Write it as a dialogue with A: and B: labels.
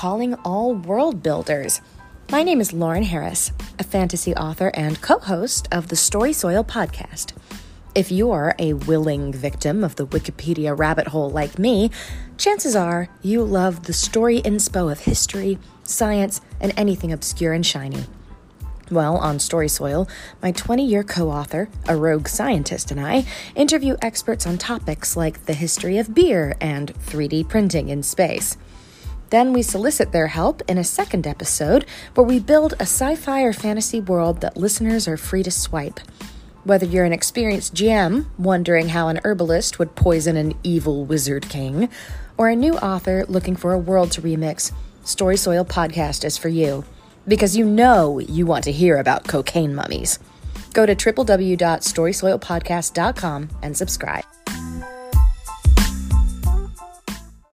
A: calling all world builders. My name is Lauren Harris, a fantasy author and co host of the Story Soil podcast. If you're a willing victim of the Wikipedia rabbit hole like me, chances are you love the story inspo of history, science, and anything obscure and shiny. Well, on Story Soil, my 20 year co author, a rogue scientist, and I interview experts on topics like the history of beer and 3D printing in space. Then we solicit their help in a second episode where we build a sci fi or fantasy world that listeners are free to swipe. Whether you're an experienced GM wondering how an herbalist would poison an evil wizard king, or a new author looking for a world to remix, Story Soil Podcast is for you because you know you want to hear about cocaine mummies. Go to www.storysoilpodcast.com and subscribe.